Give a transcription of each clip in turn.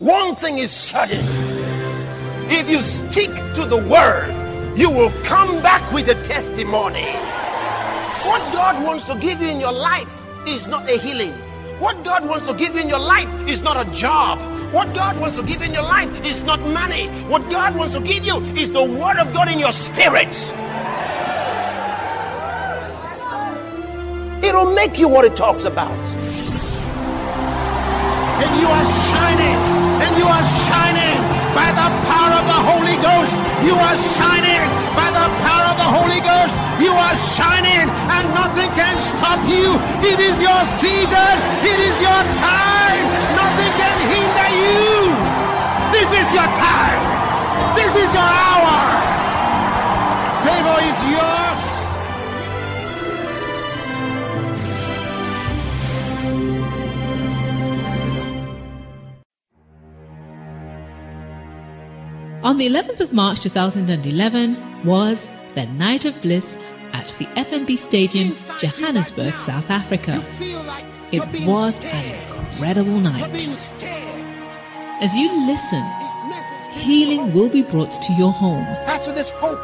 One thing is certain. If you stick to the word, you will come back with a testimony. What God wants to give you in your life is not a healing. What God wants to give you in your life is not a job. What God wants to give you in your life is not money. What God wants to give you is the word of God in your spirit. It'll make you what it talks about. And you are shining. You are shining by the power of the Holy Ghost. You are shining by the power of the Holy Ghost. You are shining and nothing can stop you. It is your season. It is your time. Nothing can hinder you. This is your time. This is your hour. Favor is yours. On the 11th of March 2011 was the Night of Bliss at the FNB Stadium, Johannesburg, South Africa. It was an incredible night. As you listen, healing will be brought to your home. That's what there's hope.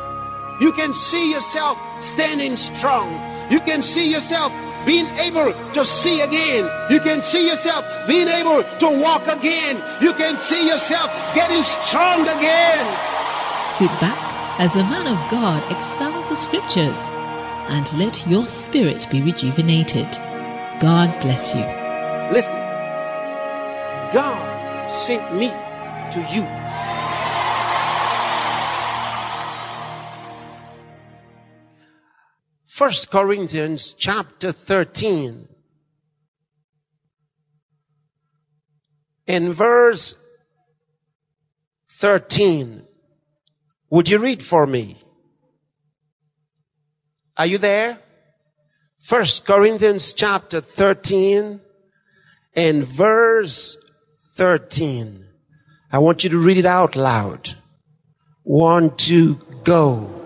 You can see yourself standing strong. You can see yourself being able to see again. You can see yourself being able to walk again. You can see yourself getting strong again. Sit back as the man of God expounds the scriptures and let your spirit be rejuvenated. God bless you. Listen, God sent me to you. First Corinthians chapter 13 in verse 13. Would you read for me? Are you there? First Corinthians chapter 13 and verse 13. I want you to read it out loud. One, two, go.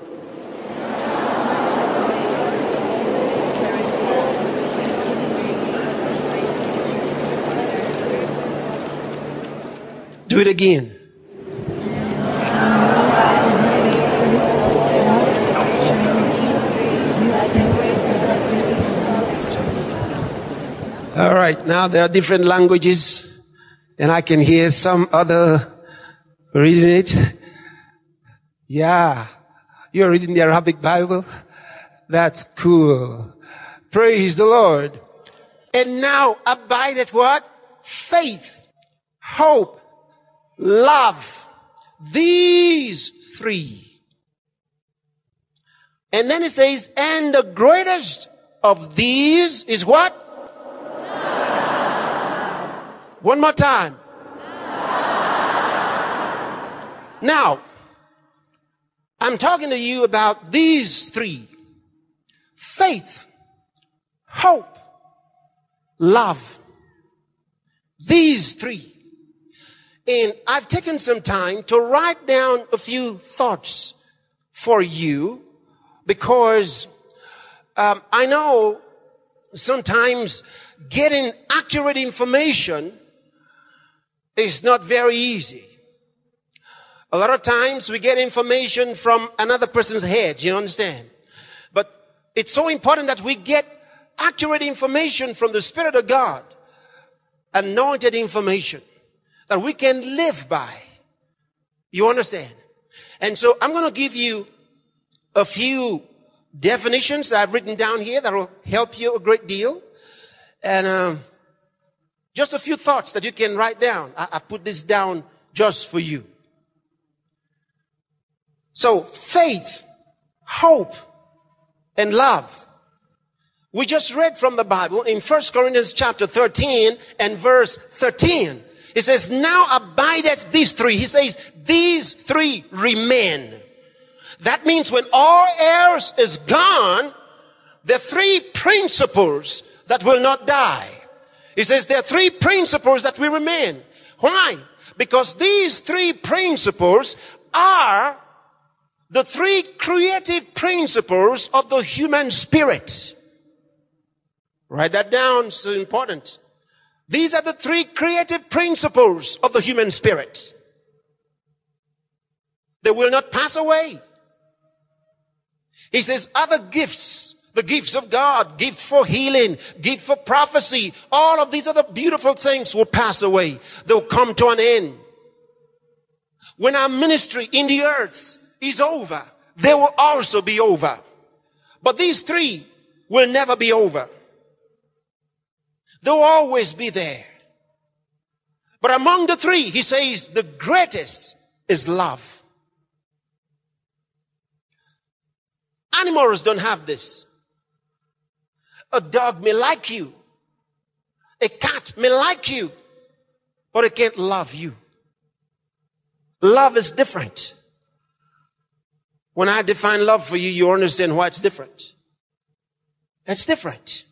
Do it again. All right, now there are different languages, and I can hear some other reading it. Yeah, you're reading the Arabic Bible? That's cool. Praise the Lord. And now abideth what? Faith, hope, love. These three. And then it says, and the greatest of these is what? One more time. Now, I'm talking to you about these three. Faith, hope, love. These three. And I've taken some time to write down a few thoughts for you because um, I know sometimes getting accurate information is not very easy. A lot of times we get information from another person's head, you understand? But it's so important that we get accurate information from the Spirit of God, anointed information that we can live by. You understand? And so I'm going to give you a few definitions that I've written down here that will help you a great deal. And um, just a few thoughts that you can write down. I- I've put this down just for you. So faith, hope, and love. We just read from the Bible in 1 Corinthians chapter 13 and verse 13. It says, now abideth these three. He says, these three remain. That means when all else is gone, the three principles that will not die. He says there are three principles that will remain. Why? Because these three principles are the three creative principles of the human spirit. Write that down, so important. These are the three creative principles of the human spirit. They will not pass away. He says other gifts, the gifts of God, gift for healing, gift for prophecy, all of these other beautiful things will pass away. They'll come to an end. When our ministry in the earth is over, they will also be over. But these three will never be over. They'll always be there. But among the three, he says the greatest is love. Animals don't have this. A dog may like you. A cat may like you, but it can't love you. Love is different. When I define love for you, you understand why it's different. It's different.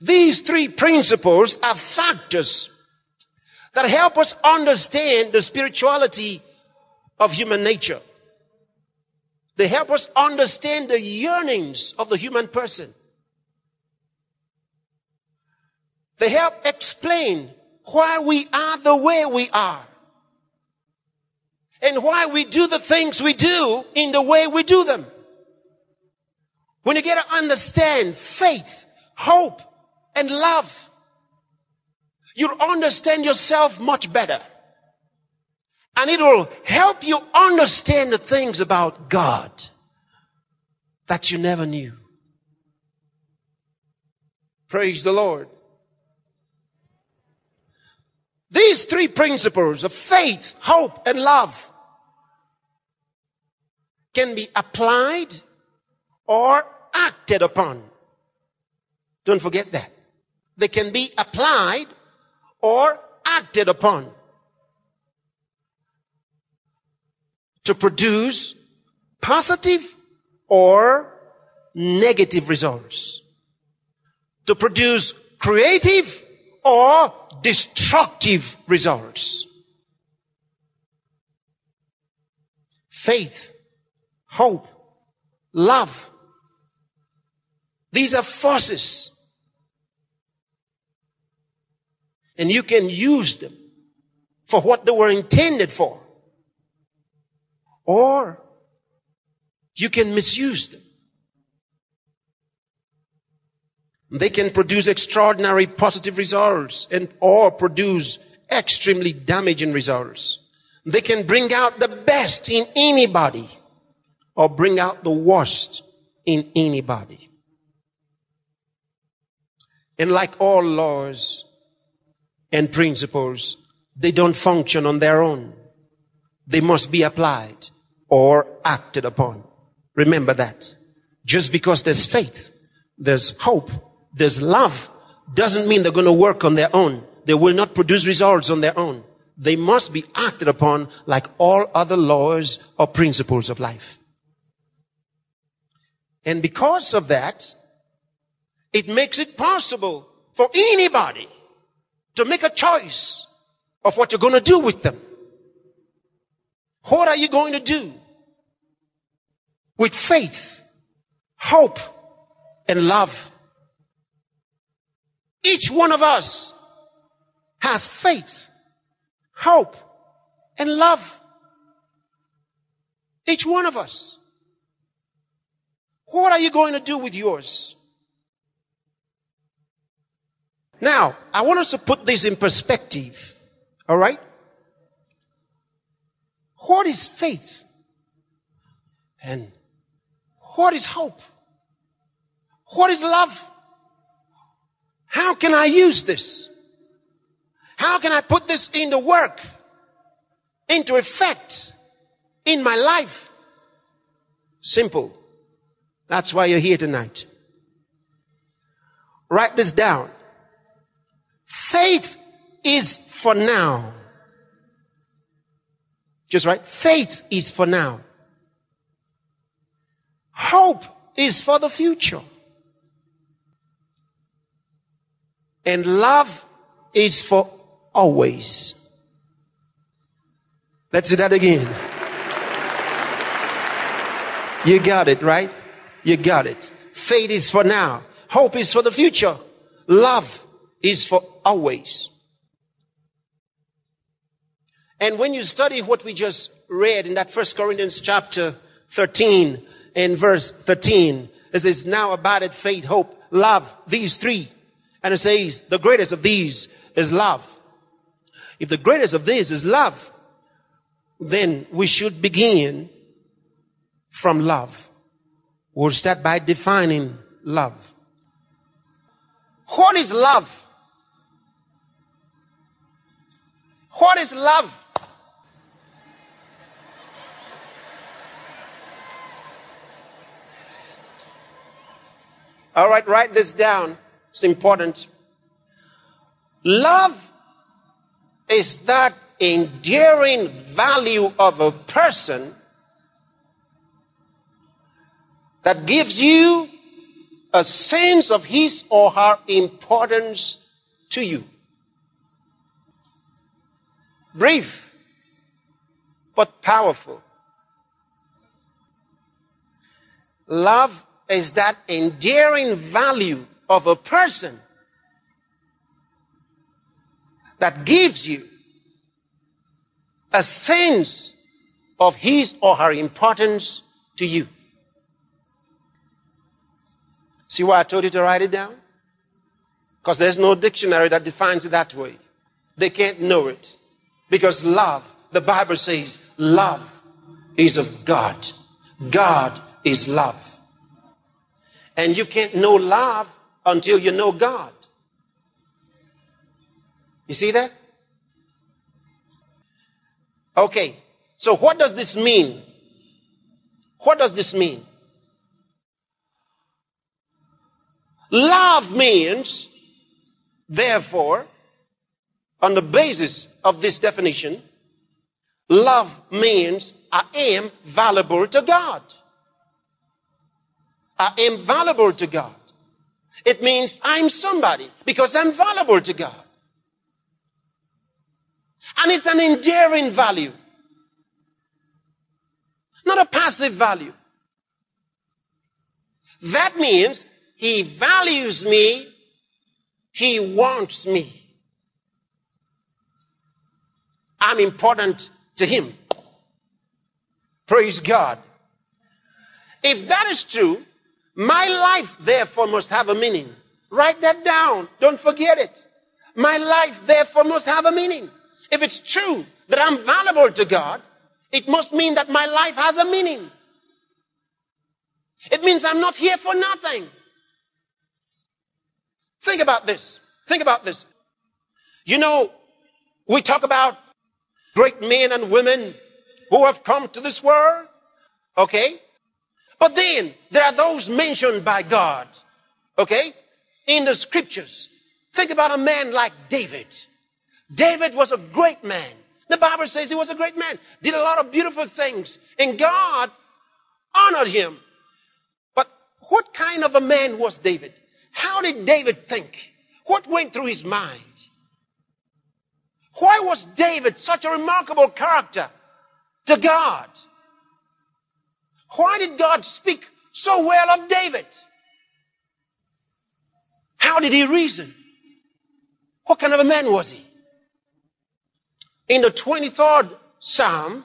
These three principles are factors that help us understand the spirituality of human nature. They help us understand the yearnings of the human person. They help explain why we are the way we are and why we do the things we do in the way we do them. When you get to understand faith, hope, and love, you'll understand yourself much better. And it will help you understand the things about God that you never knew. Praise the Lord. These three principles of faith, hope, and love can be applied or acted upon. Don't forget that. They can be applied or acted upon to produce positive or negative results. To produce creative or destructive results. Faith, hope, love. These are forces. And you can use them for what they were intended for. Or you can misuse them. They can produce extraordinary positive results and or produce extremely damaging results. They can bring out the best in anybody or bring out the worst in anybody. And like all laws and principles, they don't function on their own. They must be applied or acted upon. Remember that. Just because there's faith, there's hope, there's love doesn't mean they're going to work on their own. They will not produce results on their own. They must be acted upon like all other laws or principles of life. And because of that, it makes it possible for anybody to make a choice of what you're going to do with them. What are you going to do with faith, hope, and love? Each one of us has faith, hope, and love. Each one of us. What are you going to do with yours? Now, I want us to put this in perspective. All right? What is faith? And what is hope? What is love? How can I use this? How can I put this into work, into effect in my life? Simple. That's why you're here tonight. Write this down. Faith is for now. Just right. Faith is for now. Hope is for the future. And love is for always. Let's do that again. You got it, right? You got it. Faith is for now. Hope is for the future. love is for always. And when you study what we just read in that first Corinthians chapter 13 and verse 13, it says, now abided faith, hope, love, these three. And it says, the greatest of these is love. If the greatest of these is love, then we should begin from love. We'll start by defining love. What is love? What is love? All right, write this down. It's important. Love is that enduring value of a person that gives you a sense of his or her importance to you. Brief, but powerful. Love is that endearing value of a person that gives you a sense of his or her importance to you. See why I told you to write it down? Because there's no dictionary that defines it that way. They can't know it. Because love, the Bible says, love is of God. God is love. And you can't know love until you know God. You see that? Okay. So what does this mean? What does this mean? Love means, therefore, on the basis of this definition, love means I am valuable to God I am valuable to God. It means I'm somebody because I'm valuable to God. And it's an enduring value, not a passive value. That means he values me, he wants me. I'm important to him. Praise God. If that is true, my life, therefore, must have a meaning. Write that down. Don't forget it. My life, therefore, must have a meaning. If it's true that I'm valuable to God, it must mean that my life has a meaning. It means I'm not here for nothing. Think about this. Think about this. You know, we talk about great men and women who have come to this world. Okay? But then there are those mentioned by God, okay, in the scriptures. Think about a man like David. David was a great man. The Bible says he was a great man, did a lot of beautiful things, and God honored him. But what kind of a man was David? How did David think? What went through his mind? Why was David such a remarkable character to God? Why did God speak so well of David? How did he reason? What kind of a man was he? In the 23rd Psalm,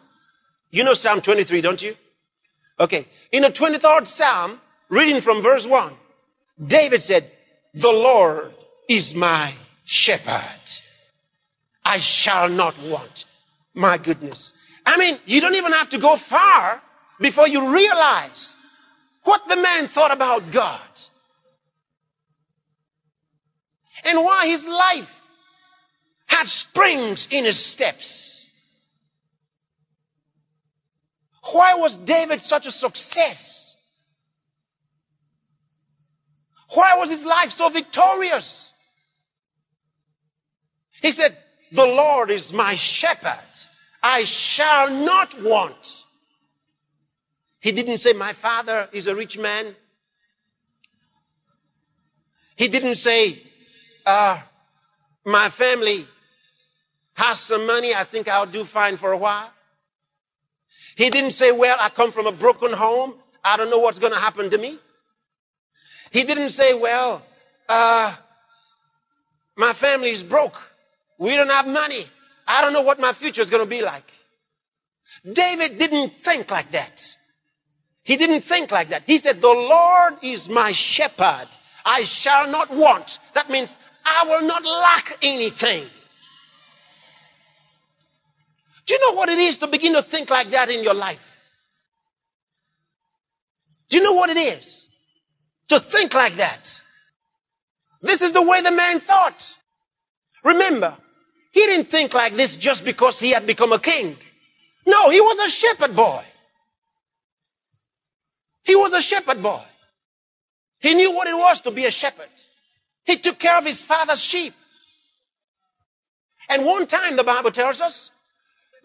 you know Psalm 23, don't you? Okay. In the 23rd Psalm, reading from verse 1, David said, The Lord is my shepherd. I shall not want. My goodness. I mean, you don't even have to go far before you realize what the man thought about God and why his life had springs in his steps. Why was David such a success? Why was his life so victorious? He said, The Lord is my shepherd. I shall not want. He didn't say, My father is a rich man. He didn't say, uh, My family has some money. I think I'll do fine for a while. He didn't say, Well, I come from a broken home. I don't know what's going to happen to me. He didn't say, Well, uh, My family is broke. We don't have money. I don't know what my future is going to be like. David didn't think like that. He didn't think like that. He said, the Lord is my shepherd. I shall not want. That means I will not lack anything. Do you know what it is to begin to think like that in your life? Do you know what it is to think like that? This is the way the man thought. Remember, he didn't think like this just because he had become a king. No, he was a shepherd boy. He was a shepherd boy. He knew what it was to be a shepherd. He took care of his father's sheep. And one time the Bible tells us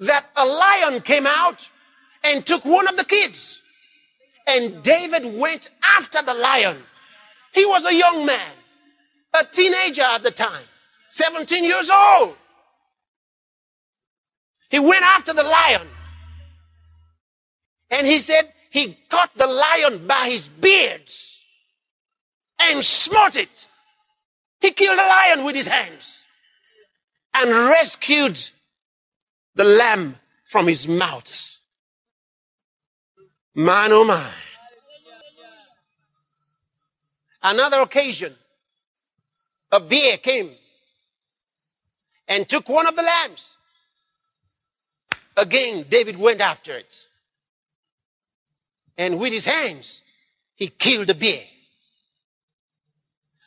that a lion came out and took one of the kids. And David went after the lion. He was a young man, a teenager at the time, 17 years old. He went after the lion. And he said he caught the lion by his beards and smote it. He killed the lion with his hands and rescued the lamb from his mouth. Man, oh my. Another occasion, a bear came and took one of the lambs. Again, David went after it. And with his hands, he killed the bear.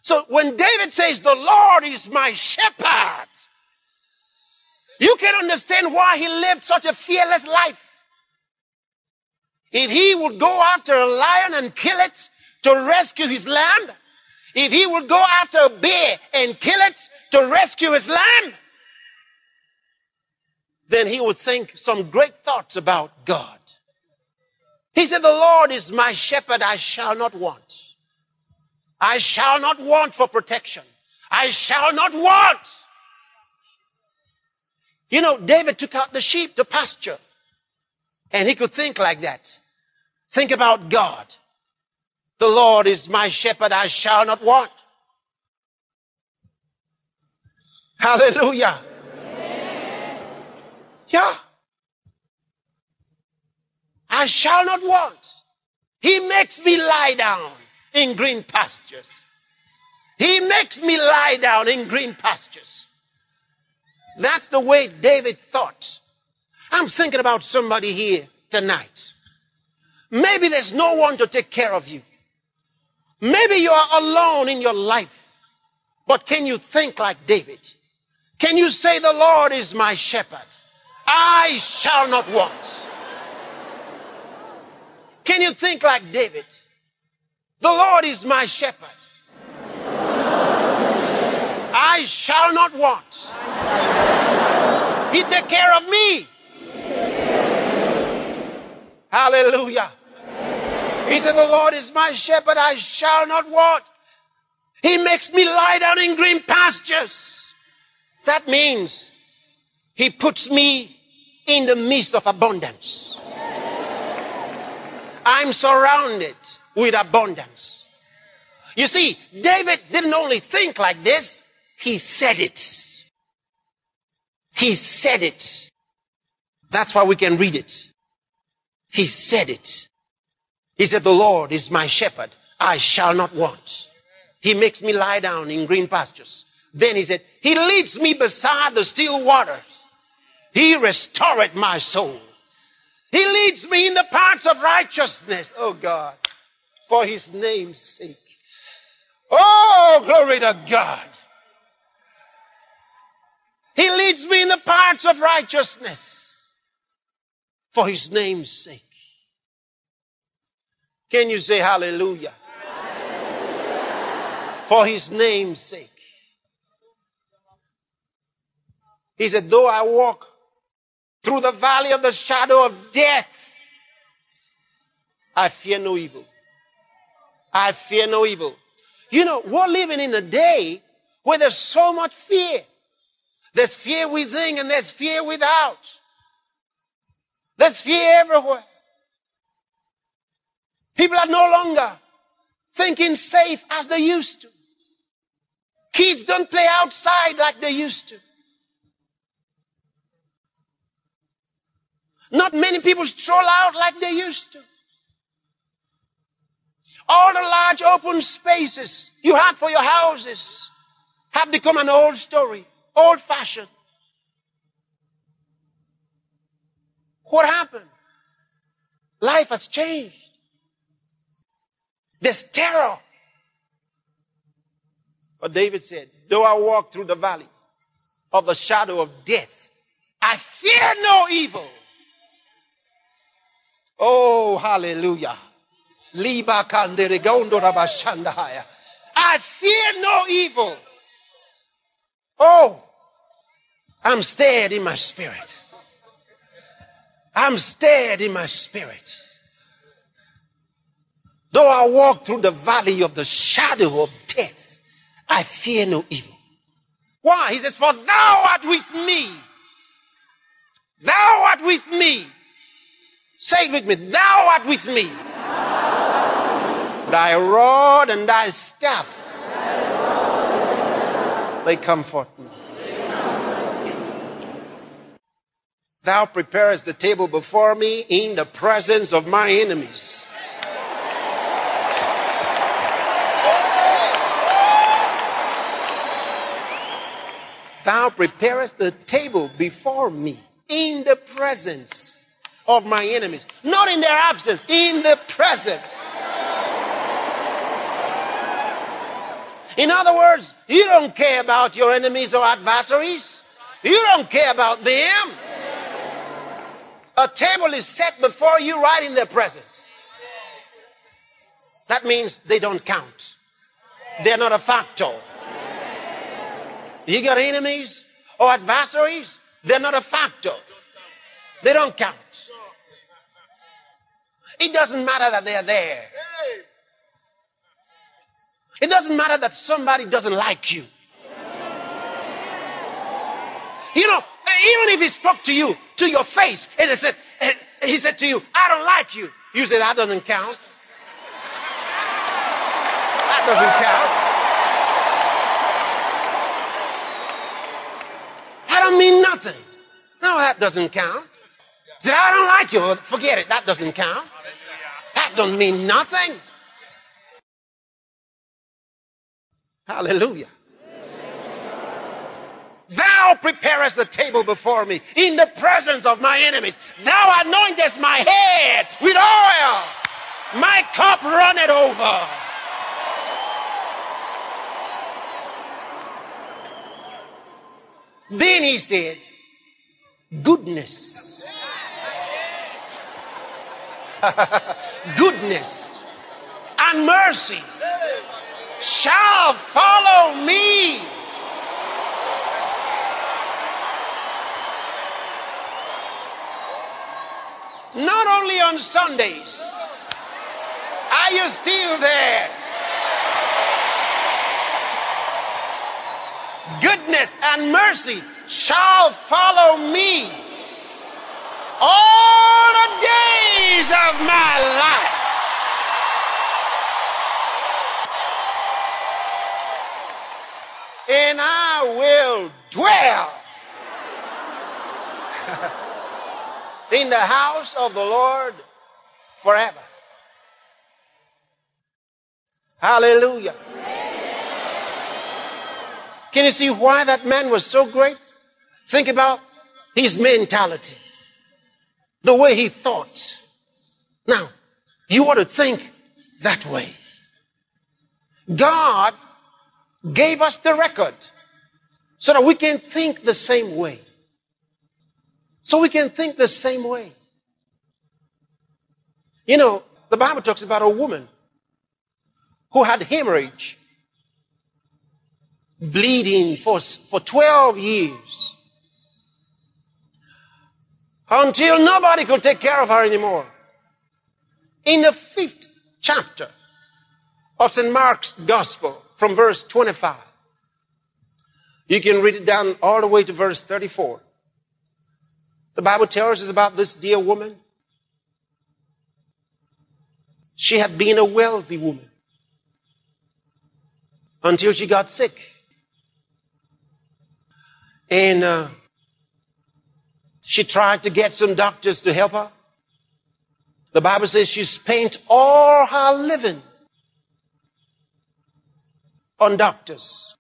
So when David says, the Lord is my shepherd, you can understand why he lived such a fearless life. If he would go after a lion and kill it to rescue his lamb, if he would go after a bear and kill it to rescue his lamb, then he would think some great thoughts about God. He said, the Lord is my shepherd, I shall not want. I shall not want for protection. I shall not want. You know, David took out the sheep to pasture. And he could think like that. Think about God. The Lord is my shepherd, I shall not want. Hallelujah. Yeah. I shall not want. He makes me lie down in green pastures. He makes me lie down in green pastures. That's the way David thought. I'm thinking about somebody here tonight. Maybe there's no one to take care of you. Maybe you are alone in your life. But can you think like David? Can you say, The Lord is my shepherd? I shall not want. Can you think like David? The Lord is my shepherd. I shall not want. He take care of me. Hallelujah. He said, the Lord is my shepherd. I shall not want. He makes me lie down in green pastures. That means he puts me in the midst of abundance. I'm surrounded with abundance. You see, David didn't only think like this, he said it. He said it. That's why we can read it. He said it. He said, the Lord is my shepherd. I shall not want. He makes me lie down in green pastures. Then he said, he leads me beside the still waters. He restored my soul. He leads me in the paths of righteousness. Oh God for his name's sake. Oh, glory to God. He leads me in the paths of righteousness for his name's sake. Can you say hallelujah? hallelujah? For his name's sake. He said, though I walk through the valley of the shadow of death, I fear no evil. I fear no evil. You know, we're living in a day where there's so much fear. There's fear within and there's fear without. There's fear everywhere. People are no longer thinking safe as they used to. Kids don't play outside like they used to. Not many people stroll out like they used to. All the large open spaces you had for your houses have become an old story, old fashioned. What happened? Life has changed. There's terror. But David said, though I walk through the valley of the shadow of death, I fear no evil. Oh, hallelujah. I fear no evil. Oh, I'm stirred in my spirit. I'm stirred in my spirit. Though I walk through the valley of the shadow of death, I fear no evil. Why? He says, For thou art with me. Thou art with me. Say it with me. Thou art with me. Thy rod and thy staff, they comfort me. Thou preparest the table before me in the presence of my enemies. Thou preparest the table before me in the presence of my enemies. Not in their absence, in the presence. In other words, you don't care about your enemies or adversaries. You don't care about them. A table is set before you right in their presence. That means they don't count. They're not a factor. You got enemies or adversaries? They're not a factor. They don't count. It doesn't matter that they're there. It doesn't matter that somebody doesn't like you. You know, even if he spoke to you to your face and he said, he said to you, I don't like you. You say that doesn't count. That doesn't count. I don't mean nothing. No, that doesn't count. He Said, I don't like you. Forget it. That doesn't count. That doesn't mean nothing. Hallelujah. Thou preparest the table before me in the presence of my enemies. Thou anointest my head with oil. My cup runneth over. Then he said, Goodness. Goodness and mercy shall follow me. Not only on Sundays. Are you still there? Goodness and mercy shall follow me all days of my life. and I will dwell in the house of the Lord forever. Hallelujah. Can you see why that man was so great? Think about his mentality, the way he thought. Now, you ought to think that way. God gave us the record so that we can think the same way. So we can think the same way. You know, the Bible talks about a woman who had hemorrhage, bleeding for, for 12 years until nobody could take care of her anymore. In the fifth chapter of St. Mark's Gospel, from verse 25. You can read it down all the way to verse 34. The Bible tells us about this dear woman. She had been a wealthy woman until she got sick. And uh, she tried to get some doctors to help her. The Bible says she spent all her living on doctors.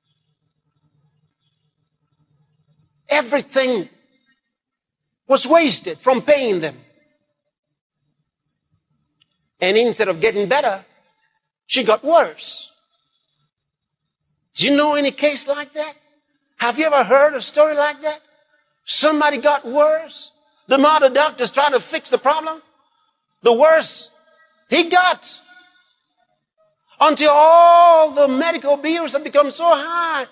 Everything was wasted from paying them. And instead of getting better, she got worse. Do you know any case like that? Have you ever heard a story like that? Somebody got worse. The the doctors trying to fix the problem, the worse he got. Until all the medical bills had become so high,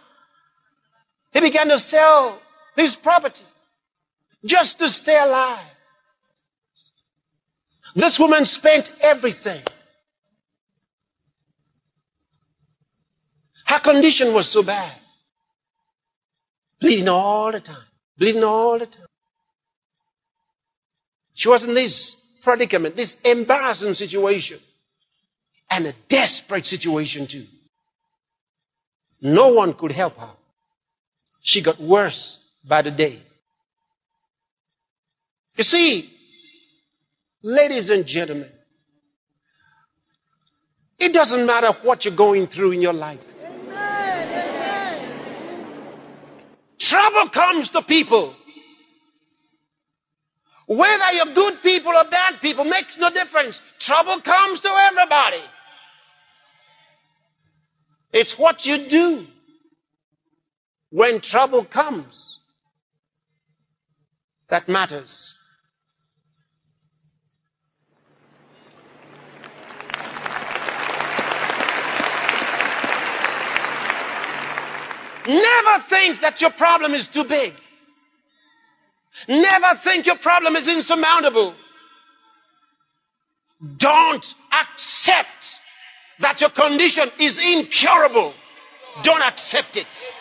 he began to sell his property just to stay alive. This woman spent everything. Her condition was so bad. Bleeding all the time. Bleeding all the time. She was in this predicament, this embarrassing situation, and a desperate situation too. No one could help her. She got worse by the day. You see, ladies and gentlemen, it doesn't matter what you're going through in your life. Trouble comes to people. Whether you're good people or bad people makes no difference. Trouble comes to everybody. It's what you do when trouble comes that matters. Never think that your problem is too big. Never think your problem is insurmountable. Don't accept that your condition is incurable. Don't accept it.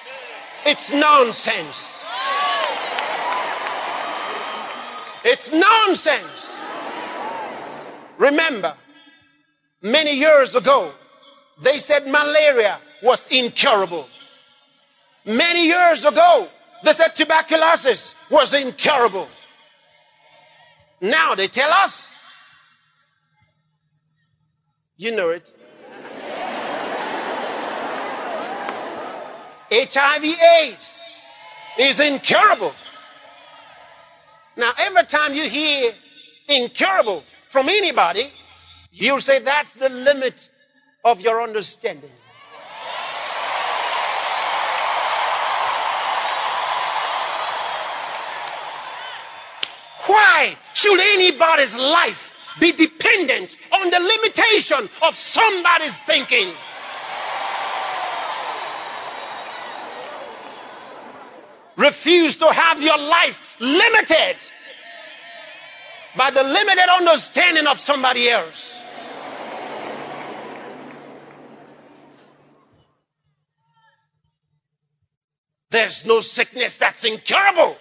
It's nonsense. It's nonsense. Remember, many years ago, they said malaria was incurable. Many years ago, they said tuberculosis was incurable. Now they tell us, you know it. HIV AIDS is incurable. Now, every time you hear incurable from anybody, you'll say that's the limit of your understanding. Why should anybody's life be dependent on the limitation of somebody's thinking? Refuse to have your life limited by the limited understanding of somebody else. There's no sickness that's incurable.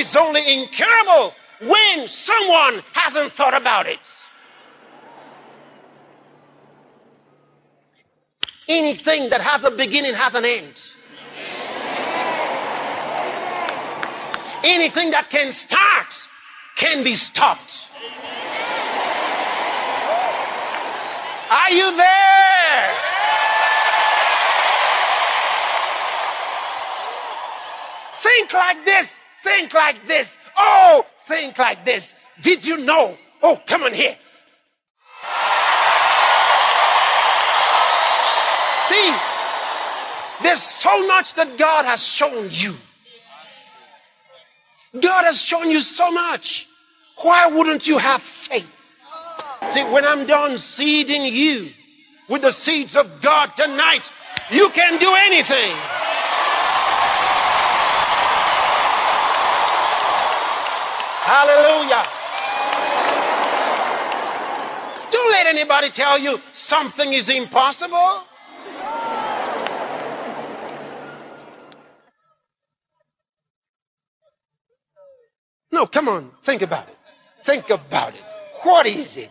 It's only incurable when someone hasn't thought about it. Anything that has a beginning has an end. Anything that can start can be stopped. Are you there? Think like this think like this. Oh, think like this. Did you know? Oh, come on here. See, there's so much that God has shown you. God has shown you so much. Why wouldn't you have faith? See, when I'm done seeding you with the seeds of God tonight, you can do anything. Hallelujah. Don't let anybody tell you something is impossible. No, come on, think about it. Think about it. What is it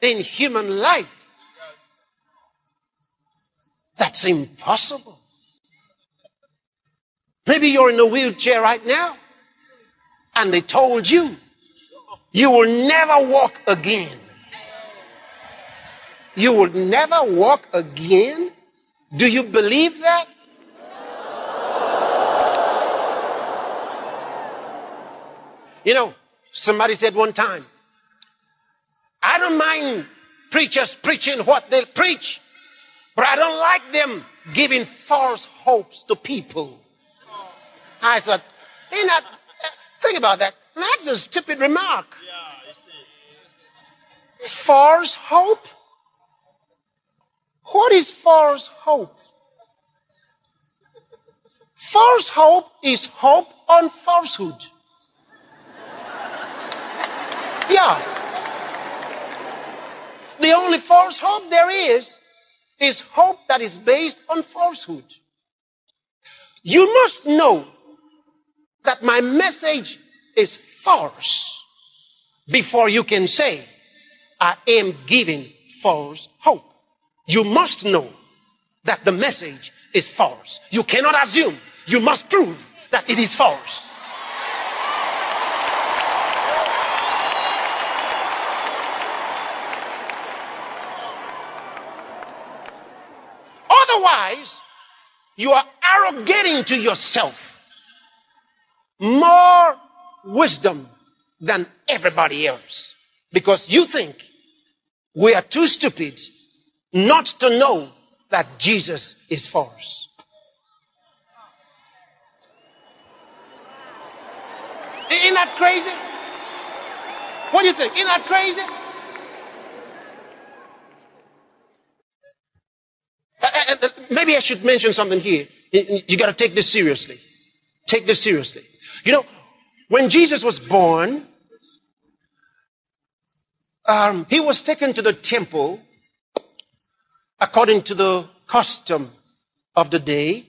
in human life that's impossible? Maybe you're in a wheelchair right now and they told you you will never walk again. You will never walk again? Do you believe that? You know, somebody said one time, I don't mind preachers preaching what they preach, but I don't like them giving false hopes to people. I ain't that, think about that. That's a stupid remark. False hope? What is false hope? False hope is hope on falsehood. Yeah. The only false hope there is, is hope that is based on falsehood. You must know that my message is false before you can say, I am giving false hope. You must know that the message is false. You cannot assume. You must prove that it is false. Otherwise, you are arrogating to yourself more wisdom than everybody else because you think we are too stupid not to know that Jesus is for us. Isn't that crazy? What do you think? Isn't that crazy? Uh, uh, uh, maybe I should mention something here. You got to take this seriously. Take this seriously. You know, when Jesus was born, um, he was taken to the temple according to the custom of the day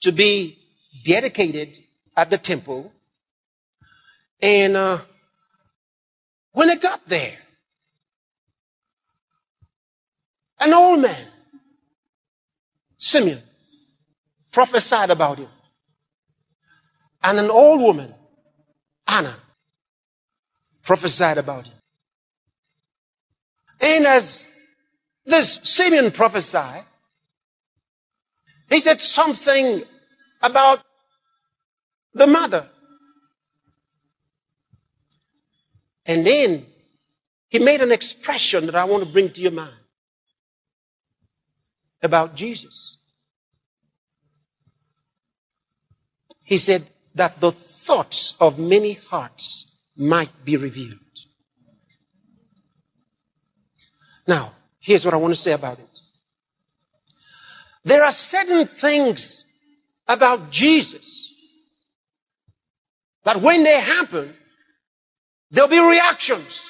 to be dedicated at the temple. And uh, when they got there, an old man, Simeon, prophesied about him. And an old woman, Anna, prophesied about him. And as this Simeon prophesied, he said something about the mother. And then he made an expression that I want to bring to your mind about Jesus. He said that the thoughts of many hearts might be revealed. Now, here's what I want to say about it. There are certain things about Jesus that when they happen, there'll be reactions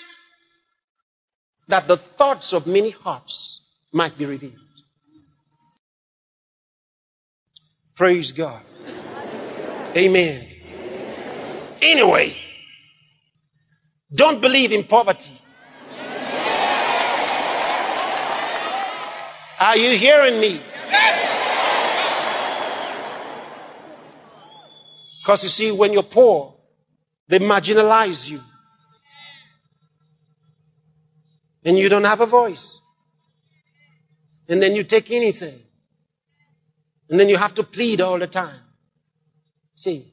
that the thoughts of many hearts might be revealed. Praise God. Amen. Anyway, don't believe in poverty. Are you hearing me? Because you see, when you're poor, they marginalize you. And you don't have a voice. And then you take anything. And then you have to plead all the time. See,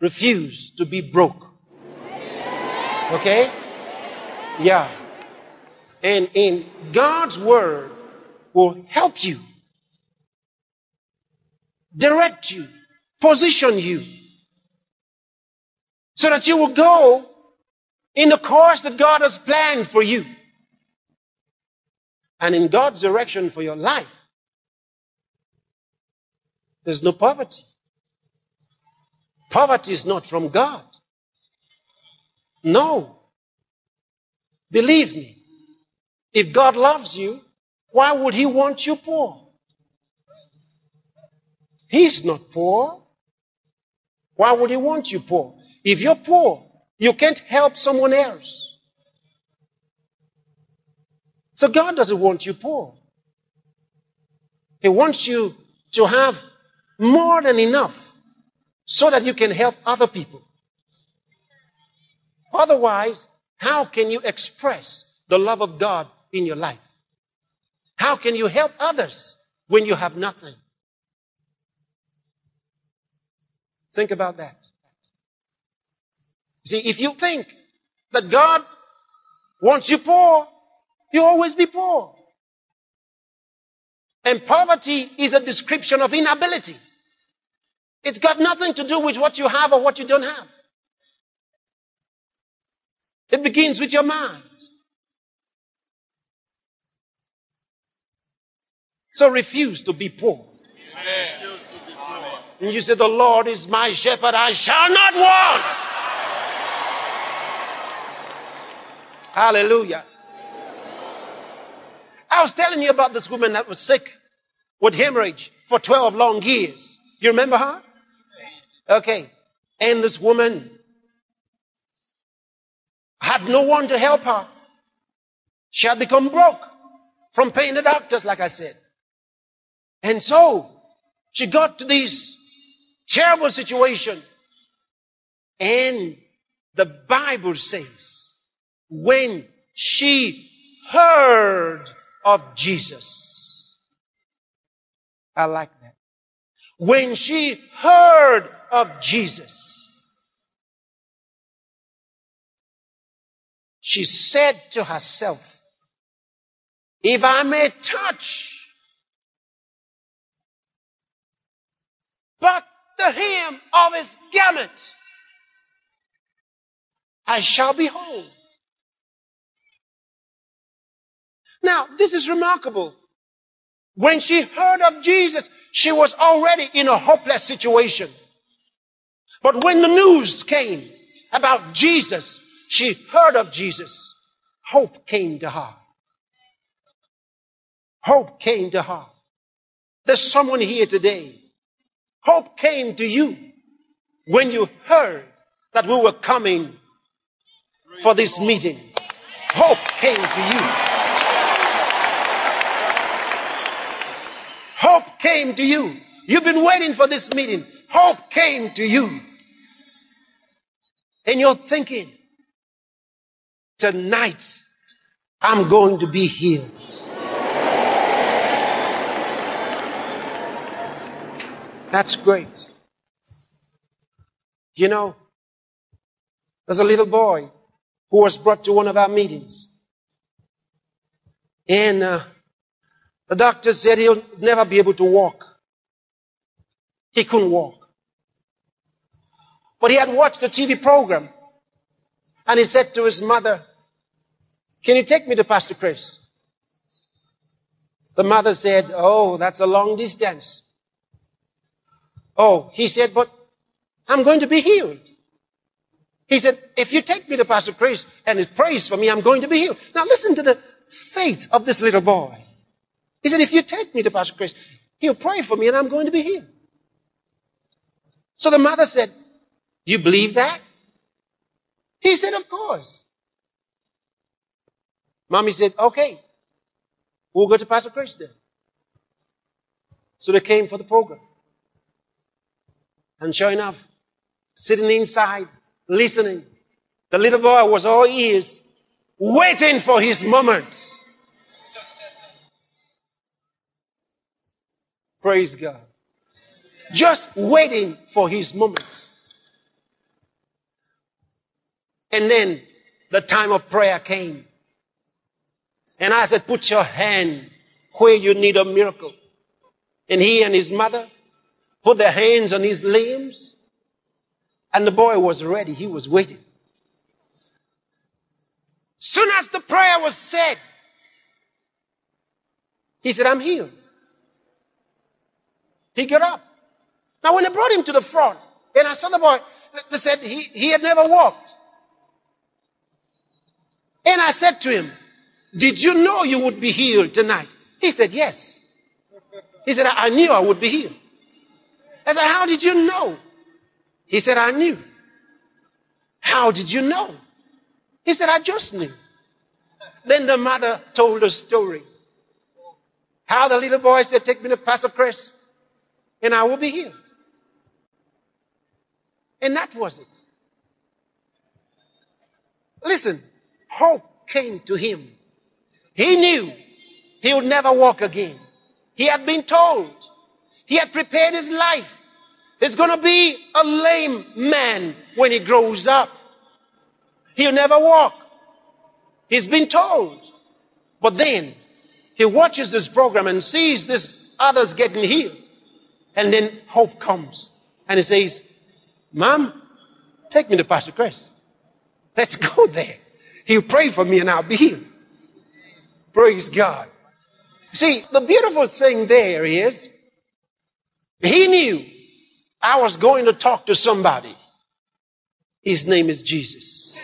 refuse to be broke. Okay? Yeah. And in God's word, will help you, direct you, position you, so that you will go in the course that God has planned for you and in God's direction for your life. There's no poverty. Poverty is not from God. No. Believe me. If God loves you, why would he want you poor? He's not poor. Why would he want you poor? If you're poor, you can't help someone else. So God doesn't want you poor. He wants you to have more than enough so that you can help other people. Otherwise, how can you express the love of God in your life? How can you help others when you have nothing? Think about that. See, if you think that God wants you poor, you always be poor. And poverty is a description of inability. It's got nothing to do with what you have or what you don't have. It begins with your mind. So refuse to be poor. Amen. And you say, The Lord is my shepherd, I shall not want. Hallelujah. I was telling you about this woman that was sick with hemorrhage for 12 long years. You remember her? Okay. And this woman had no one to help her. She had become broke from paying the doctors, like I said. And so she got to this terrible situation. And the Bible says, when she heard of Jesus, I like that. When she heard of Jesus, she said to herself, if I may touch but the hem of his garment, I shall be whole. Now, this is remarkable. When she heard of Jesus, she was already in a hopeless situation. But when the news came about Jesus, she heard of Jesus. Hope came to her. Hope came to her. There's someone here today. Hope came to you when you heard that we were coming for this meeting. Hope came to you. Hope came to you. You've been waiting for this meeting. Hope came to you. And you're thinking, tonight I'm going to be healed. That's great. You know, there's a little boy who was brought to one of our meetings. And uh, the doctor said he'll never be able to walk. He couldn't walk. But he had watched a TV program and he said to his mother, Can you take me to Pastor Chris? The mother said, Oh, that's a long distance. Oh, he said, But I'm going to be healed. He said, If you take me to Pastor Chris and he prays for me, I'm going to be healed. Now listen to the faith of this little boy. He said, If you take me to Pastor Chris, he'll pray for me and I'm going to be healed. So the mother said, You believe that? He said, Of course. Mommy said, Okay, we'll go to Pastor Chris then. So they came for the program. And sure enough, sitting inside, listening, the little boy was all ears, waiting for his moment. Praise God. Just waiting for his moment. And then the time of prayer came. And I said, put your hand where you need a miracle. And he and his mother put their hands on his limbs. And the boy was ready. He was waiting. Soon as the prayer was said, he said, I'm healed. He got up. Now when they brought him to the front, and I saw the boy, they said he, he had never walked. And I said to him, Did you know you would be healed tonight? He said, Yes. He said, I knew I would be healed. I said, How did you know? He said, I knew. How did you know? He said, I just knew. Then the mother told a story. How the little boy said, Take me to Pastor Chris, and I will be healed. And that was it. Listen, hope came to him. He knew he would never walk again. He had been told. He had prepared his life. He's going to be a lame man when he grows up. He'll never walk. He's been told. But then he watches this program and sees this others getting healed. And then hope comes. And he says, Mom, take me to Pastor Chris. Let's go there. He'll pray for me and I'll be healed. Praise God. See, the beautiful thing there is, he knew I was going to talk to somebody. His name is Jesus.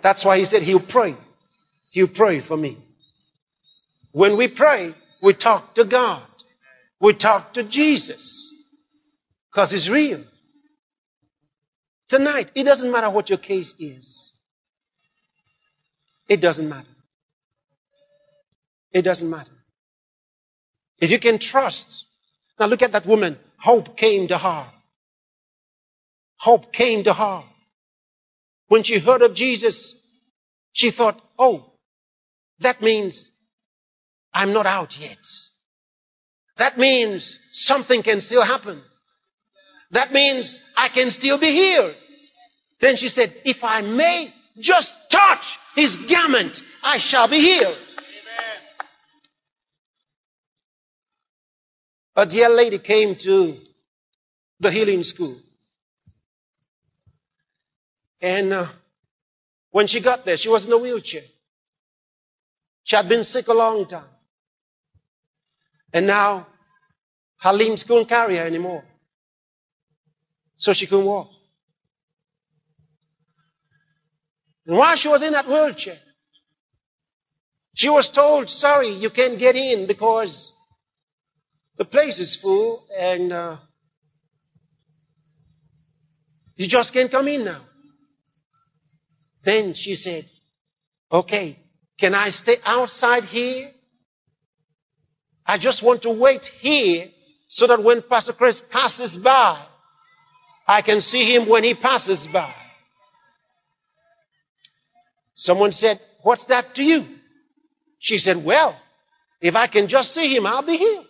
That's why he said he'll pray. He'll pray for me. When we pray, we talk to God. We talk to Jesus. Because he's real. Tonight, it doesn't matter what your case is. It doesn't matter. It doesn't matter. If you can trust. Now look at that woman. Hope came to her. Hope came to her. When she heard of Jesus, she thought, oh, that means I'm not out yet. That means something can still happen. That means I can still be healed. Then she said, if I may just touch his garment, I shall be healed. A dear lady came to the healing school. And uh, when she got there, she was in a wheelchair. She had been sick a long time. And now her limbs couldn't carry her anymore. So she couldn't walk. And while she was in that wheelchair, she was told, sorry, you can't get in because the place is full and uh, you just can't come in now. Then she said, okay, can I stay outside here? I just want to wait here so that when Pastor Chris passes by, I can see him when he passes by. Someone said, what's that to you? She said, well, if I can just see him, I'll be healed.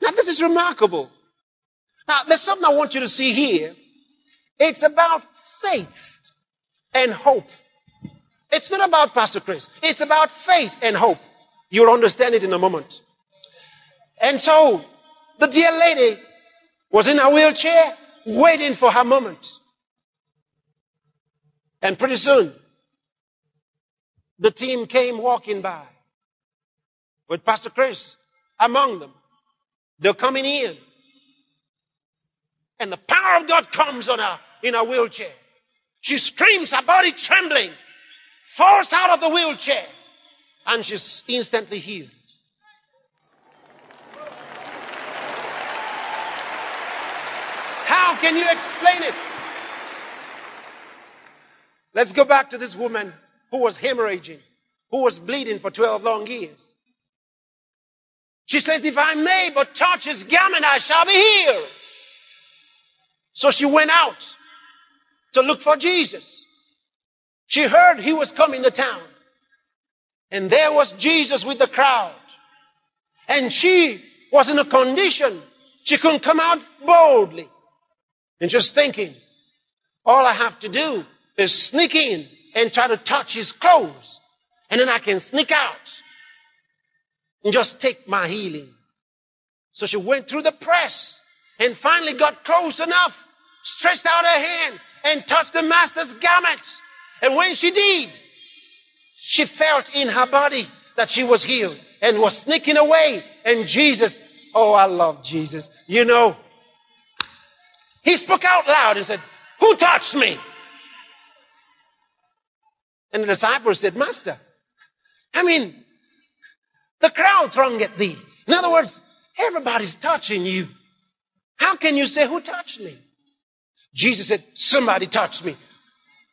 Now this is remarkable. Now there's something I want you to see here. It's about faith and hope. It's not about Pastor Chris. It's about faith and hope. You'll understand it in a moment. And so, the dear lady was in her wheelchair waiting for her moment. And pretty soon, the team came walking by with Pastor Chris among them. They're coming in. And the power of God comes on her in her wheelchair. She screams, her body trembling, falls out of the wheelchair, and she's instantly healed. How can you explain it? Let's go back to this woman who was hemorrhaging, who was bleeding for 12 long years. She says, if I may but touch his garment, I shall be healed. So she went out to look for Jesus. She heard he was coming to town. And there was Jesus with the crowd. And she was in a condition she couldn't come out boldly. And just thinking, all I have to do is sneak in and try to touch his clothes. And then I can sneak out and just take my healing. So she went through the press and finally got close enough, stretched out her hand and touched the master's garments. And when she did, she felt in her body that she was healed and was sneaking away. And Jesus, oh, I love Jesus. You know, he spoke out loud and said, who touched me? And the disciples said, Master, I mean, the crowd thronged at thee. In other words, everybody's touching you. How can you say, who touched me? Jesus said, somebody touched me.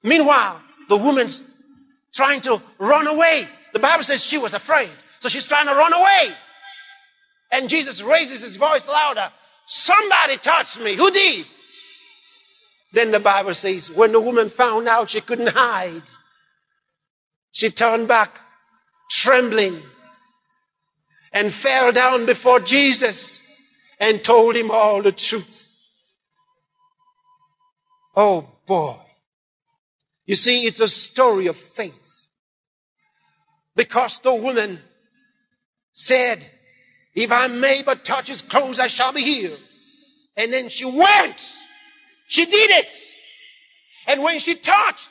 Meanwhile, the woman's trying to run away. The Bible says she was afraid. So she's trying to run away. And Jesus raises his voice louder. Somebody touched me. Who did? Then the Bible says, when the woman found out she couldn't hide, she turned back trembling and fell down before Jesus and told him all the truth. Oh boy. You see, it's a story of faith. Because the woman said, if I may but touch his clothes, I shall be healed. And then she went. She did it. And when she touched,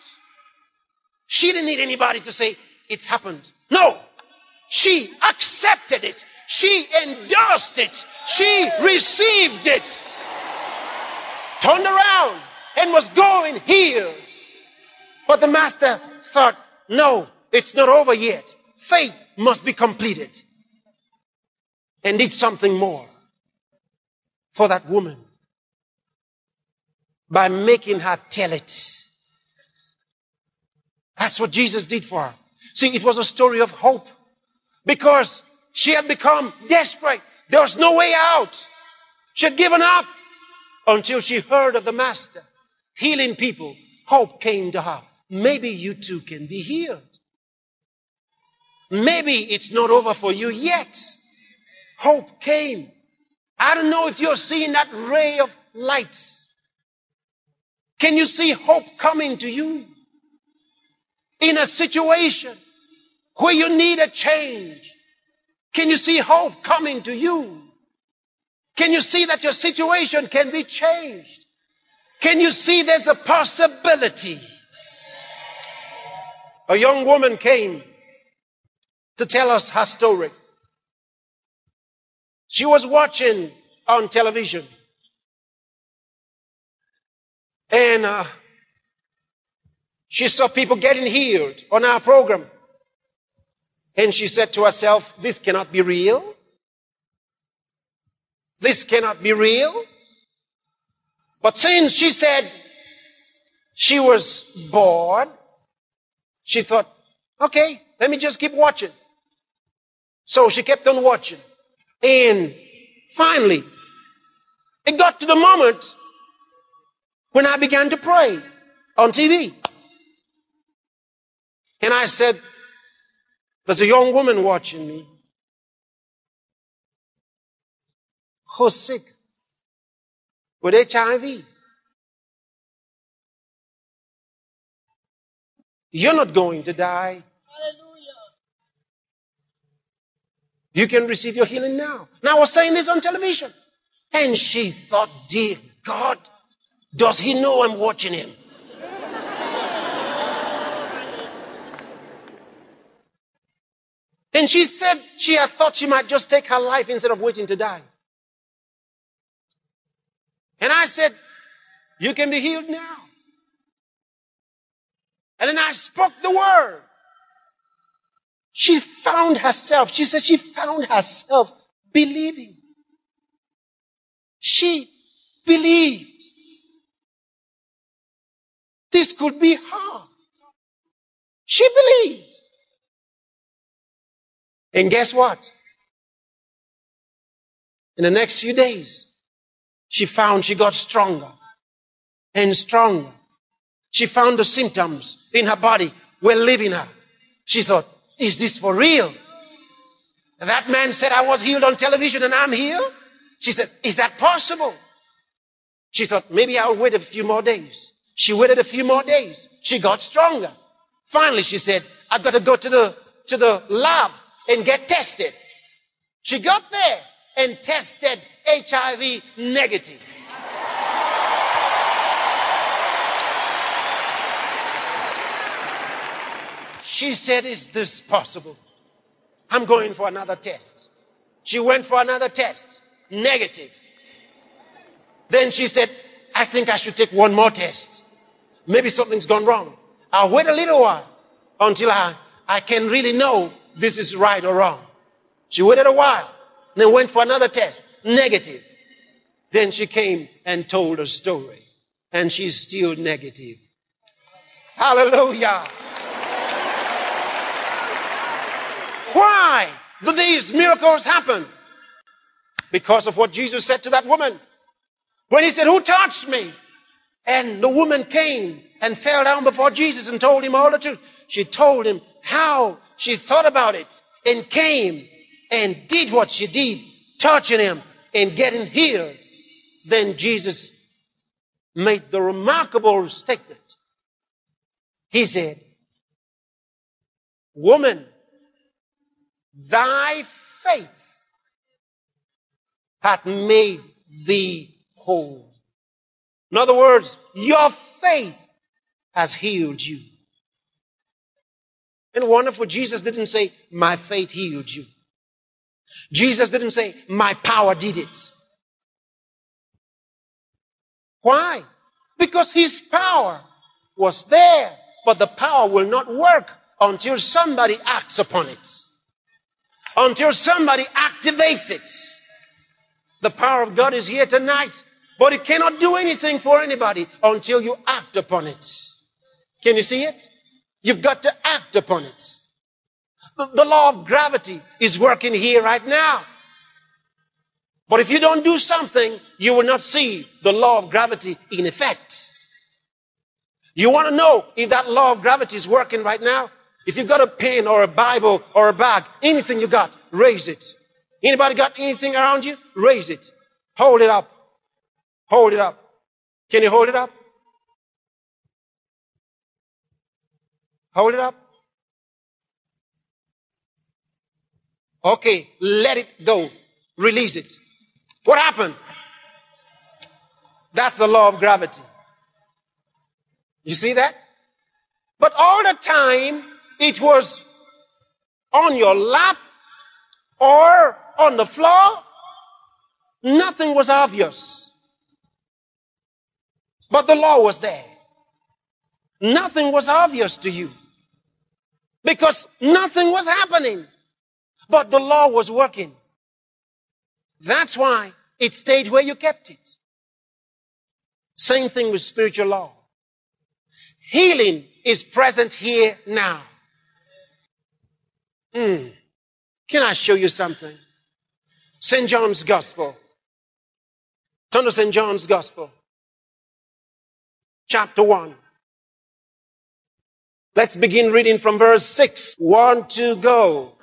she didn't need anybody to say, it's happened. No. She accepted it. She endorsed it. She received it. Turned around and was going here. But the master thought, no, it's not over yet. Faith must be completed. And did something more for that woman by making her tell it. That's what Jesus did for her. See, it was a story of hope because she had become desperate. There was no way out. She had given up until she heard of the master healing people. Hope came to her. Maybe you too can be healed. Maybe it's not over for you yet. Hope came. I don't know if you're seeing that ray of light. Can you see hope coming to you in a situation where you need a change? Can you see hope coming to you? Can you see that your situation can be changed? Can you see there's a possibility? A young woman came to tell us her story. She was watching on television. And uh, she saw people getting healed on our program. And she said to herself, this cannot be real. This cannot be real. But since she said she was bored, she thought, okay, let me just keep watching. So she kept on watching. And finally, it got to the moment when I began to pray on TV. And I said, there's a young woman watching me who's sick with HIV. You're not going to die. Hallelujah. You can receive your healing now. Now I was saying this on television. And she thought, dear God, does he know I'm watching him? And she said she had thought she might just take her life instead of waiting to die. And I said, you can be healed now. And then I spoke the word. She found herself, she said she found herself believing. She believed. This could be her. She believed. And guess what? In the next few days, she found she got stronger and stronger. She found the symptoms in her body were leaving her. She thought, is this for real? That man said I was healed on television and I'm healed. She said, is that possible? She thought, maybe I'll wait a few more days. She waited a few more days. She got stronger. Finally, she said, I've got to go to the, to the lab and get tested. She got there and tested HIV negative. She said, Is this possible? I'm going for another test. She went for another test. Negative. Then she said, I think I should take one more test. Maybe something's gone wrong. I'll wait a little while until I, I can really know this is right or wrong. She waited a while, then went for another test, negative. Then she came and told her story, and she's still negative. Hallelujah. Why do these miracles happen? because of what Jesus said to that woman. When he said, Who touched me? And the woman came and fell down before Jesus and told him all the truth. She told him how she thought about it and came and did what she did, touching him and getting healed. Then Jesus made the remarkable statement. He said, Woman, thy faith hath made thee whole. In other words, your faith has healed you. And wonderful, Jesus didn't say, my faith healed you. Jesus didn't say, my power did it. Why? Because his power was there, but the power will not work until somebody acts upon it. Until somebody activates it. The power of God is here tonight, but it cannot do anything for anybody until you act upon it. Can you see it? You've got to act upon it. The, the law of gravity is working here right now. But if you don't do something, you will not see the law of gravity in effect. You want to know if that law of gravity is working right now? If you've got a pen or a Bible or a bag, anything you got, raise it. Anybody got anything around you? Raise it. Hold it up. Hold it up. Can you hold it up? Hold it up. Okay, let it go. Release it. What happened? That's the law of gravity. You see that? But all the time, it was on your lap or on the floor. Nothing was obvious. But the law was there. Nothing was obvious to you. Because nothing was happening. But the law was working. That's why it stayed where you kept it. Same thing with spiritual law. Healing is present here now. Mm. Can I show you something? St. John's Gospel. Turn to St. John's Gospel. Chapter 1. Let's begin reading from verse 6. One to go.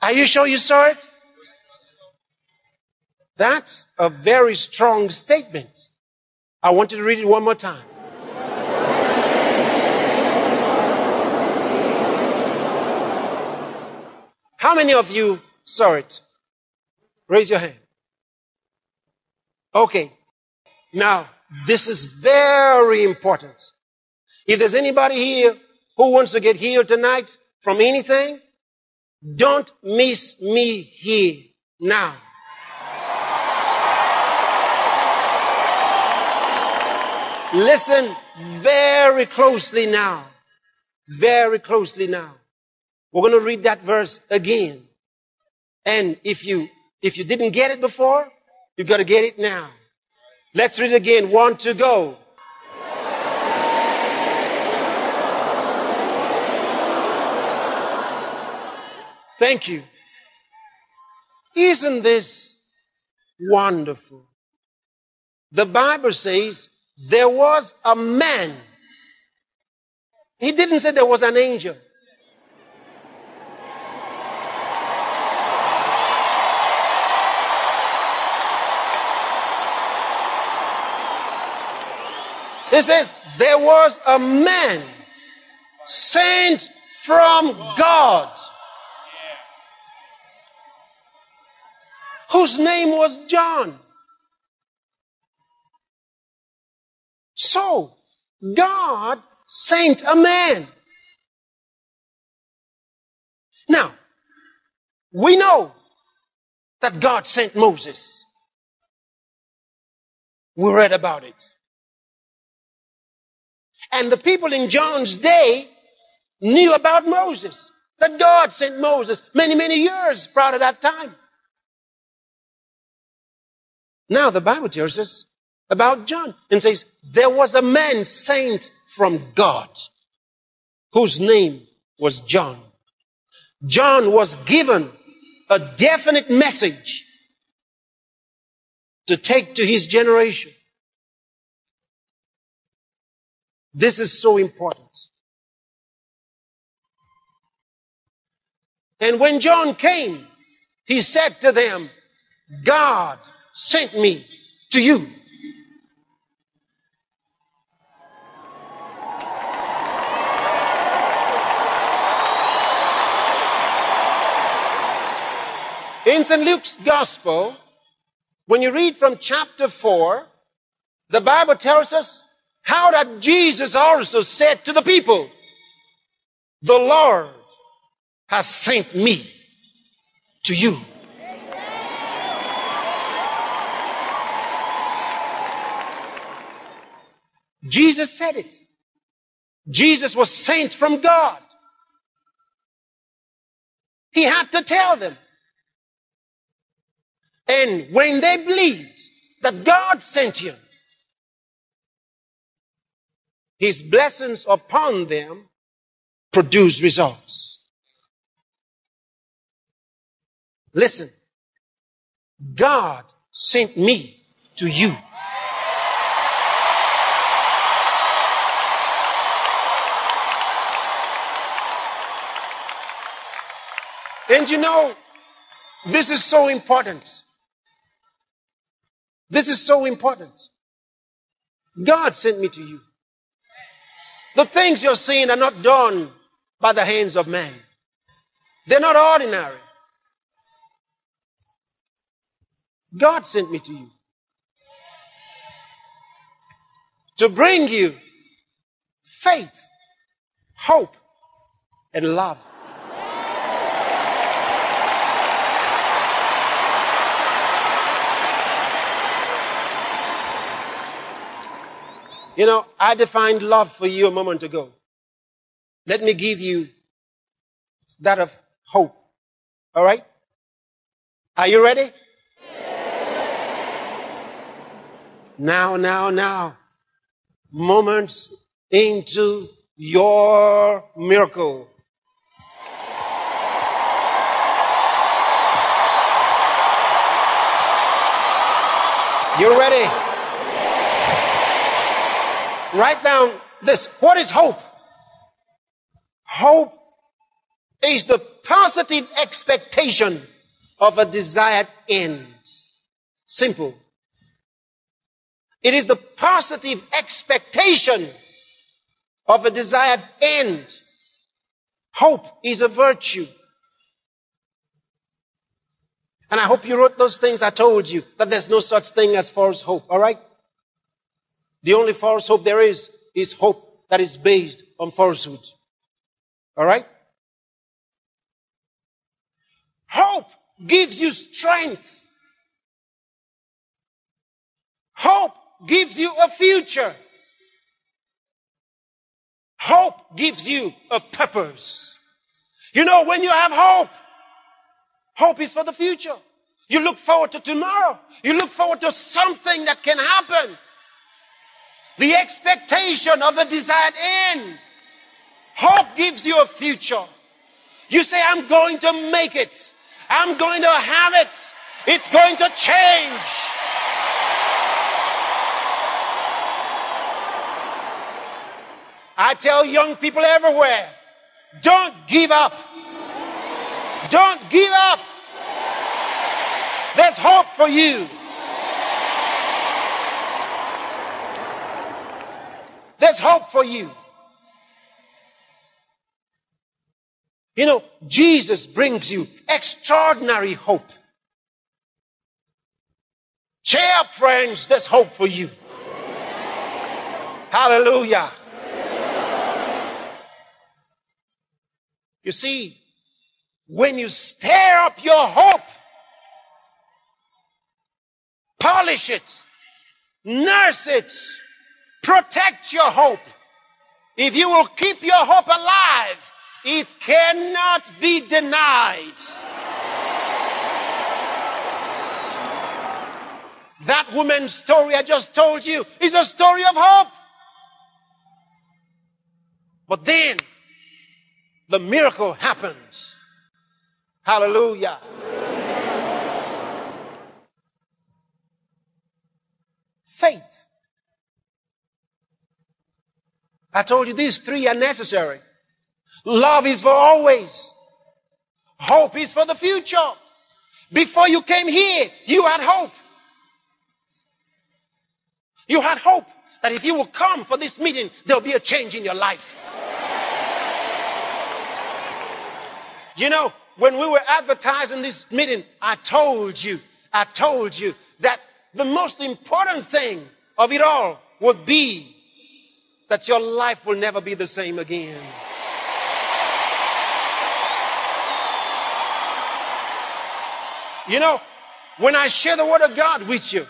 Are you sure you saw it? That's a very strong statement. I want you to read it one more time. How many of you saw it? Raise your hand. Okay. Now, this is very important. If there's anybody here who wants to get healed tonight from anything, don't miss me here now. Listen very closely now. Very closely now. We're going to read that verse again. And if you, if you didn't get it before, you got to get it now. Let's read it again. One to go. Thank you. Isn't this wonderful? The Bible says there was a man. He didn't say there was an angel. It says there was a man sent from God whose name was John. So, God sent a man. Now, we know that God sent Moses. We read about it. And the people in John's day knew about Moses. That God sent Moses many, many years prior to that time. Now the Bible tells us about John and says, there was a man sent from God. whose name was John. John was given a definite message to take to his generation. This is so important. And when John came, he said to them, God sent me to you. In St. Luke's Gospel, when you read from chapter 4, the Bible tells us how that Jesus also said to the people, The Lord has sent me to you. Jesus said it. Jesus was sent from God. He had to tell them. And when they believed that God sent him, his blessings upon them produce results. Listen, God sent me to you. And you know, this is so important. This is so important. God sent me to you. The things you're seeing are not done by the hands of man. They're not ordinary. God sent me to you. To bring you faith, hope, and love. You know, I defined love for you a moment ago. Let me give you that of hope. All right? Are you ready? Now, now, now. Moments into your miracle. You ready? Write down this. What is hope? Hope is the positive expectation of a desired end. Simple. It is the positive expectation of a desired end. Hope is a virtue. And I hope you wrote those things I told you, that there's no such thing as false hope, alright? The only false hope there is, is hope that is based on falsehood. Alright? Hope gives you strength. Hope gives you a future. Hope gives you a purpose. You know, when you have hope, hope is for the future. You look forward to tomorrow. You look forward to something that can happen the expectation of a desired end. Hope gives you a future. You say, I'm going to make it. I'm going to have it. It's going to change. I tell young people everywhere, don't give up. Don't give up. There's hope for you. There's hope for you. You know, Jesus brings you extraordinary hope. Cheer up, friends. There's hope for you. Hallelujah. You see, when you stir up your hope, polish it, nurse it, Protect your hope. If you will keep your hope alive, it cannot be denied. That woman's story I just told you is a story of hope. But then the miracle happens. Hallelujah. Faith. I told you these three are necessary. Love is for always. Hope is for the future. Before you came here, you had hope. You had hope that if you will come for this meeting, there'll be a change in your life. You know, when we were advertising this meeting, I told you, I told you that the most important thing of it all would be that your life will never be the same again. You know, when I share the word of God with you,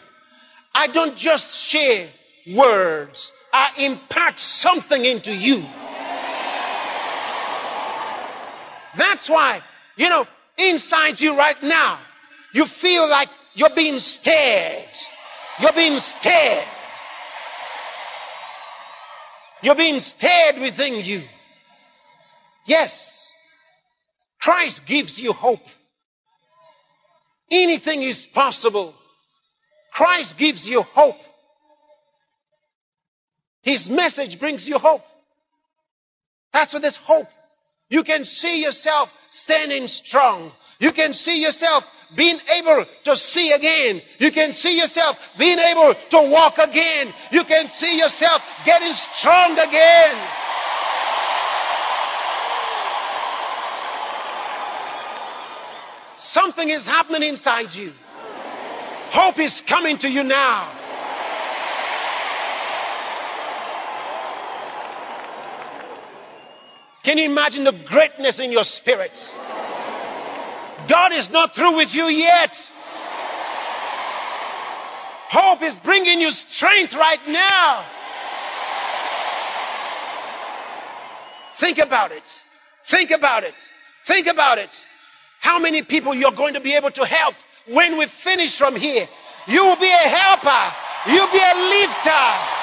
I don't just share words. I impart something into you. That's why, you know, inside you right now, you feel like you're being stared. You're being stared. You're being stared within you. Yes. Christ gives you hope. Anything is possible. Christ gives you hope. His message brings you hope. That's what this hope. You can see yourself standing strong. You can see yourself being able to see again. You can see yourself being able to walk again. You can see yourself getting strong again. Something is happening inside you. Hope is coming to you now. Can you imagine the greatness in your spirit? God is not through with you yet. Hope is bringing you strength right now. Think about it. Think about it. Think about it. How many people you're going to be able to help when we finish from here? You will be a helper. You'll be a lifter.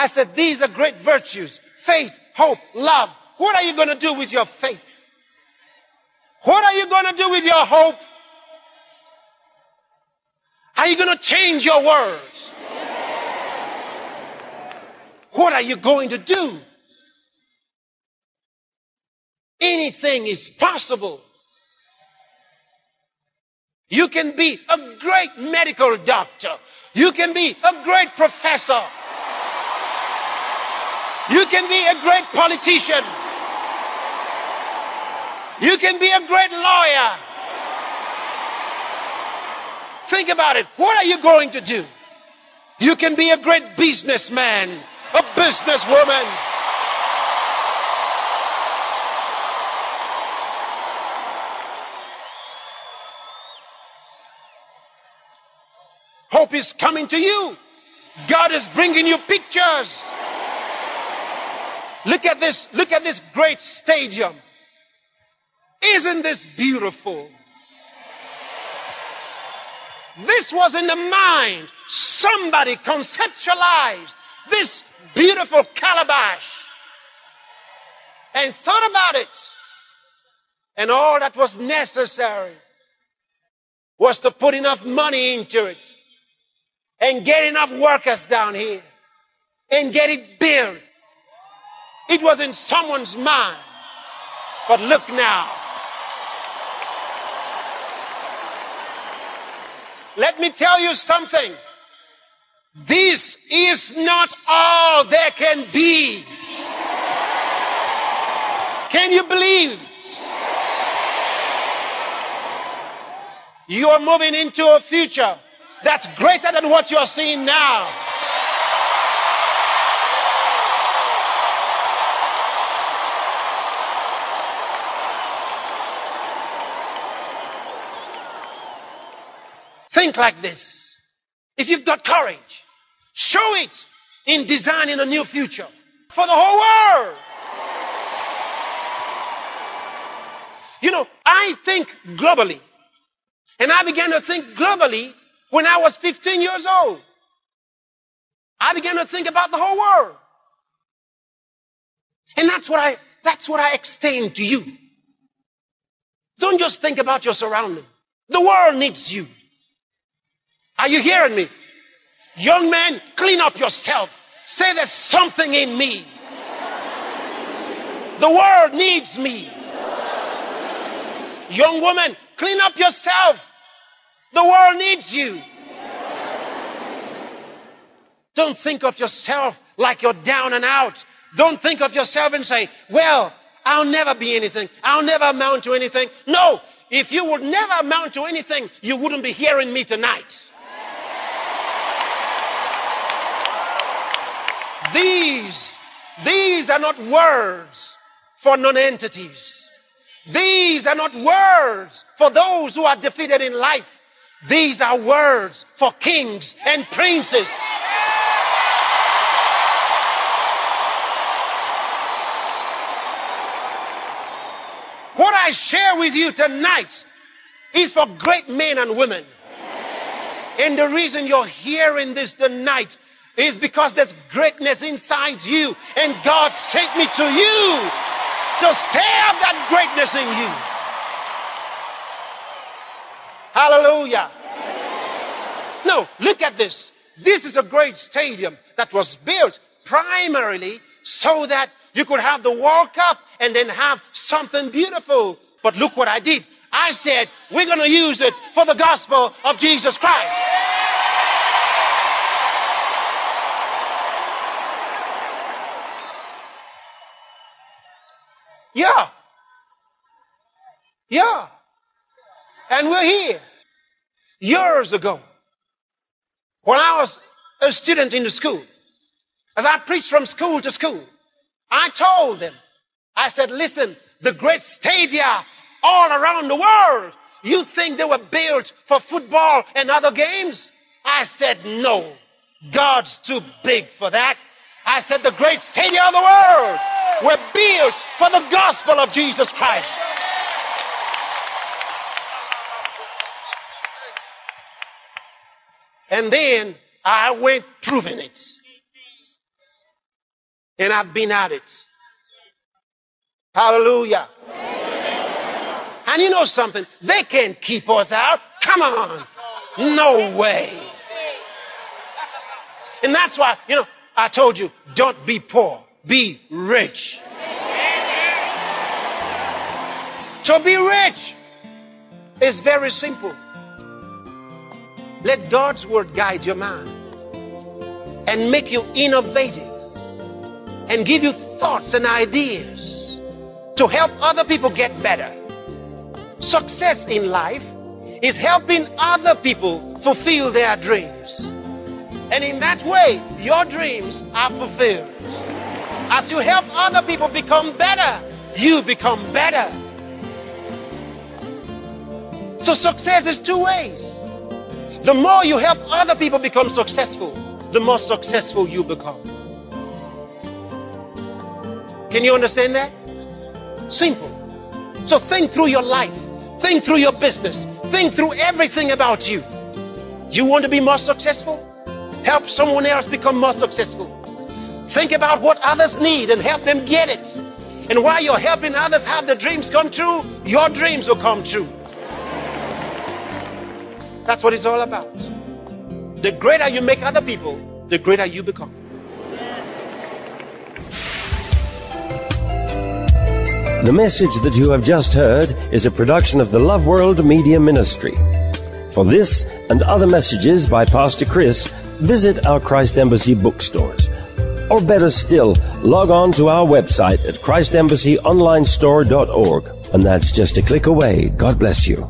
I said, these are great virtues. Faith, hope, love. What are you going to do with your faith? What are you going to do with your hope? Are you going to change your words? What are you going to do? Anything is possible. You can be a great medical doctor. You can be a great professor. You can be a great politician. You can be a great lawyer. Think about it. What are you going to do? You can be a great businessman, a businesswoman. Hope is coming to you. God is bringing you pictures. Look at this, look at this great stadium. Isn't this beautiful? This was in the mind. Somebody conceptualized this beautiful calabash and thought about it. And all that was necessary was to put enough money into it and get enough workers down here and get it built it was in someone's mind. But look now. Let me tell you something. This is not all there can be. Can you believe? You are moving into a future that's greater than what you are seeing now. Think like this. If you've got courage, show it in designing a new future for the whole world. You know, I think globally. And I began to think globally When I was 15 years old, I began to think about the whole world. And that's what I, that's what I extend to you. Don't just think about your surrounding. The world needs you. Are you hearing me? Young man, clean up yourself. Say there's something in me. The world needs me. Young woman, clean up yourself. The world needs you. Don't think of yourself like you're down and out. Don't think of yourself and say, well, I'll never be anything. I'll never amount to anything. No, if you would never amount to anything, you wouldn't be hearing me tonight. These, these are not words for non-entities. These are not words for those who are defeated in life. These are words for kings and princes. What I share with you tonight is for great men and women. And the reason you're hearing this tonight is because there's greatness inside you, and God sent me to you to stir that greatness in you. Hallelujah. No, look at this. This is a great stadium that was built primarily so that you could have the World Cup and then have something beautiful. But look what I did. I said, we're going to use it for the gospel of Jesus Christ. Yeah. Yeah. And we're here. Years ago, when I was a student in the school, as I preached from school to school, I told them, I said, listen, the great stadia all around the world, you think they were built for football and other games? I said, no. God's too big for that. I said, the great stadium of the world were built for the gospel of Jesus Christ. And then I went proving it. And I've been at it. Hallelujah. And you know something? They can't keep us out. Come on. No way. And that's why, you know, I told you, don't be poor, be rich. To be rich is very simple. Let God's word guide your mind and make you innovative and give you thoughts and ideas to help other people get better. Success in life is helping other people fulfill their dreams. And in that way, your dreams are fulfilled. As you help other people become better, you become better. So success is two ways. The more you help other people become successful, the more successful you become. Can you understand that? Simple. So think through your life. Think through your business. Think through everything about you. You want to be more successful? Help someone else become more successful. Think about what others need and help them get it. And while you're helping others have their dreams come true, your dreams will come true. That's what it's all about. The greater you make other people, the greater you become. The message that you have just heard is a production of the Love World Media Ministry. For this and other messages by Pastor Chris, visit our Christ Embassy bookstores. Or better still, log on to our website at christembassyonlinestore.org. And that's just a click away. God bless you.